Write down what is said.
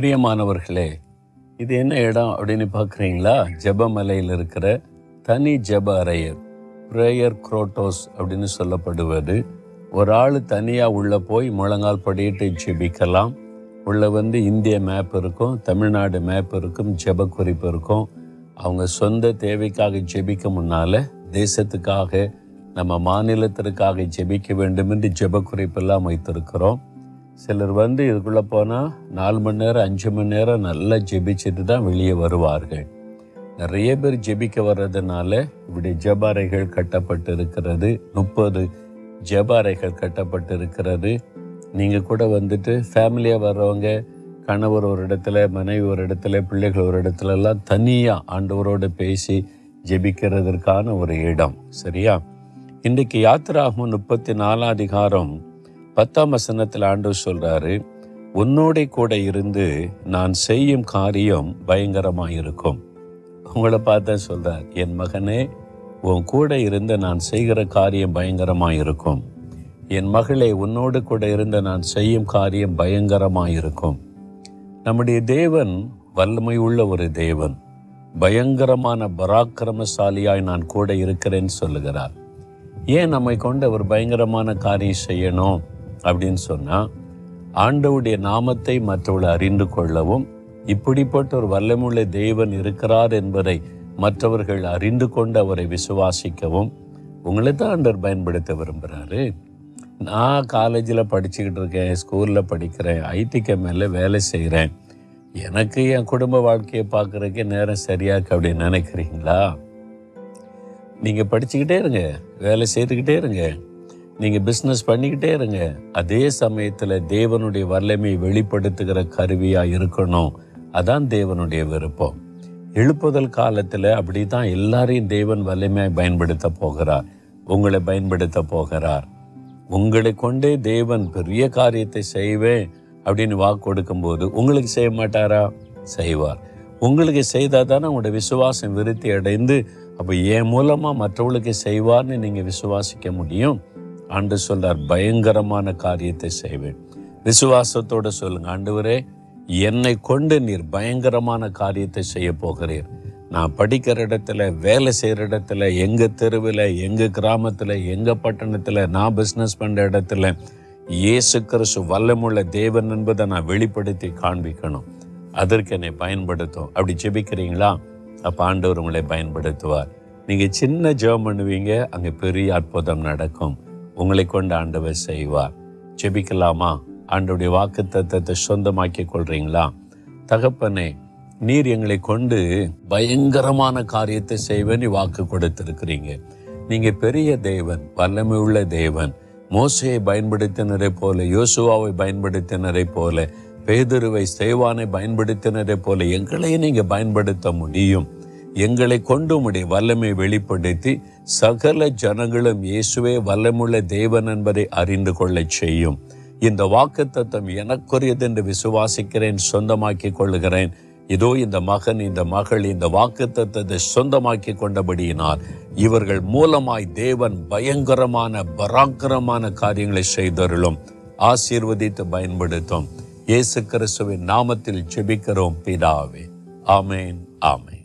பிரியமானவர்களே இது என்ன இடம் அப்படின்னு பார்க்குறீங்களா? ஜெபமலையில் இருக்கிற தனி ஜெப அறையர் ப்ரேயர் குரோட்டோஸ் அப்படின்னு சொல்லப்படுவது. ஒரு ஆள் தனியாக உள்ளே போய் முழங்கால் படியிட்டு ஜெபிக்கலாம். உள்ளே வந்து இந்திய மேப் இருக்கும் தமிழ்நாடு மேப் இருக்கும் ஜெப குறிப்பு இருக்கும். அவங்க சொந்த தேவைக்காக ஜெபிக்க முன்னால் தேசத்துக்காக நம்ம மாநிலத்திற்காக ஜெபிக்க வேண்டும் என்று ஜெப குறிப்பெல்லாம் வைத்திருக்கிறோம். சிலர் வந்து இதுக்குள்ளே போனால் நாலு மணி நேரம் அஞ்சு மணி நேரம் நல்லா ஜெபிச்சுட்டு தான் வெளியே வருவார்கள். நிறைய பேர் ஜெபிக்க வர்றதுனால இப்படி ஜெபாறைகள் கட்டப்பட்டு இருக்கிறது. முப்பது ஜெபாறைகள் கட்டப்பட்டு இருக்கிறது. நீங்கள் கூட வந்துட்டு ஃபேமிலியாக வர்றவங்க கணவர் ஒரு இடத்துல மனைவி ஒரு இடத்துல பிள்ளைகள் ஒரு இடத்துலலாம் தனியாக ஆண்டவரோடு பேசி ஜெபிக்கிறதற்கான ஒரு இடம். சரியா? இன்றைக்கு யாத்திராகும் முப்பத்தி நாலாம் அதிகாரம் பத்தாம் வசனத்தில் ஆண்டவர் சொல்றாரு உன்னோட கூட இருந்து நான் செய்யும் காரியம் பயங்கரமாக இருக்கும் உங்களை பார்த்தா சொல்றார் என் மகனே உன் கூட இருந்து நான் செய்கிற காரியம் பயங்கரமாக இருக்கும் என் மகளே உன்னோடு கூட இருந்து நான் செய்யும் காரியம் பயங்கரமாக இருக்கும் நம்முடைய தேவன் வல்லமை உள்ள ஒரு தேவன். பயங்கரமான பராக்கிரமசாலியாய் நான் கூட இருக்கிறேன்னு சொல்லுகிறார். ஏன் நம்மை கொண்டு அவர் பயங்கரமான காரியம் செய்யணும்? அப்படின்னு சொன்னால் ஆண்டவுடைய நாமத்தை மற்றவர்கள் அறிந்து கொள்ளவும் இப்படிப்பட்ட ஒரு வல்லமுள்ள தேவன் இருக்கிறார் என்பதை மற்றவர்கள் அறிந்து கொண்டு அவரை விசுவாசிக்கவும். உங்களை தான் ஆண்டவர் பயன்படுத்த விரும்புகிறாரு நான் காலேஜில் படிச்சுக்கிட்டு இருக்கேன் ஸ்கூலில் படிக்கிறேன் ஐடிக்கு மேலே வேலை செய்கிறேன் எனக்கு என் குடும்ப வாழ்க்கையை பார்க்குறதுக்கே நேரம் சரியாக்கு அப்படின்னு நினைக்கிறீங்களா? நீங்கள் படிச்சுக்கிட்டே இருங்க வேலை செய்துக்கிட்டே இருங்க. நீங்கள் பிஸ்னஸ் பண்ணிக்கிட்டே இருங்க. அதே சமயத்தில் தேவனுடைய வல்லமையை வெளிப்படுத்துகிற கருவியாக இருக்கணும். அதான் தேவனுடைய விருப்பம். எழுப்புதல் காலத்தில் அப்படி தான் எல்லாரையும் தேவன் வல்லமையாய் பயன்படுத்த போகிறார். உங்களை பயன்படுத்த போகிறார். உங்களை கொண்டே தேவன் பெரிய காரியத்தை செய்வேன் அப்படின்னு வாக்கு கொடுக்கும்போது உங்களுக்கு செய்ய மாட்டாரா? செய்வார். உங்களுக்கு செய்தால் தானே உங்களோட விசுவாசம் விருத்தி அடைந்து அப்போ என் மூலமாக மற்றவங்களுக்கு செய்வார்னு நீங்கள் விசுவாசிக்க முடியும். ஆண்டு சொல்றார் பயங்கரமான காரியத்தை செய்வேன். விசுவாசத்தோடு சொல்லுங்க ஆண்டவரே என்னை கொண்டு நீர் பயங்கரமான காரியத்தை செய்ய போகிறீர். நான் படிக்கிற இடத்துல வேலை செய்கிற இடத்துல எங்கள் தெருவில் எங்கள் கிராமத்தில் எங்கள் பட்டணத்தில் நான் பிஸ்னஸ் பண்ணுற இடத்துல இயேசு கிறிஸ்து வல்லமுள்ள தேவன் என்பதை நான் வெளிப்படுத்தி காண்பிக்கணும். அதற்கு என்னை பயன்படுத்தும். அப்படி ஜெபிக்கிறீங்களா? அப்போ ஆண்டவர் உங்களை பயன்படுத்துவார். நீங்கள் சின்ன ஜெபம் பண்ணுவீங்க அங்கே பெரிய அற்புதம் நடக்கும். உங்களை கொண்டு ஆண்டவர் செய்வார். ஜெபிக்கலாமா? ஆண்டவருடைய வாக்கு தத்தத்தை சொந்தமாக்கி கொள்றீங்களா? தகப்பனே நீர் எங்களை கொண்டு பயங்கரமான காரியத்தை செய்வேன்னு வாக்கு கொடுத்திருக்கிறீங்க. நீங்க பெரிய தேவன் வல்லமை உள்ள தேவன். மோசையை பயன்படுத்தினரை போல யோசுவாவை பயன்படுத்தினரை போல பேதுருவை சேவானை பயன்படுத்தினரை போல எங்களையும் நீங்க பயன்படுத்த முடியும். எங்களை கொண்டு உம்முடைய வல்லமை வெளிப்படுத்தி சகல ஜனங்களும் இயேசுவே வல்லமுள்ள தேவன் என்பதை அறிந்து கொள்ளச் செய்யும். இந்த வாக்குத்தத்தம் எனக்குரியது என்று விசுவாசிக்கிறேன் சொந்தமாக்கி கொள்ளுகிறேன். இதோ இந்த மகன் இந்த மகள் இந்த வாக்குத்தத்தத்தை சொந்தமாக்கி கொண்டபடியினால் இவர்கள் மூலமாய் தேவன் பயங்கரமான பராக்கிரமான காரியங்களை செய்தருளும். ஆசீர்வதித்து பயன்படுத்தும். இயேசு கிறிஸ்துவின் நாமத்தில் ஜெபிக்கிறோம் பிதாவே. ஆமேன் ஆமேன்.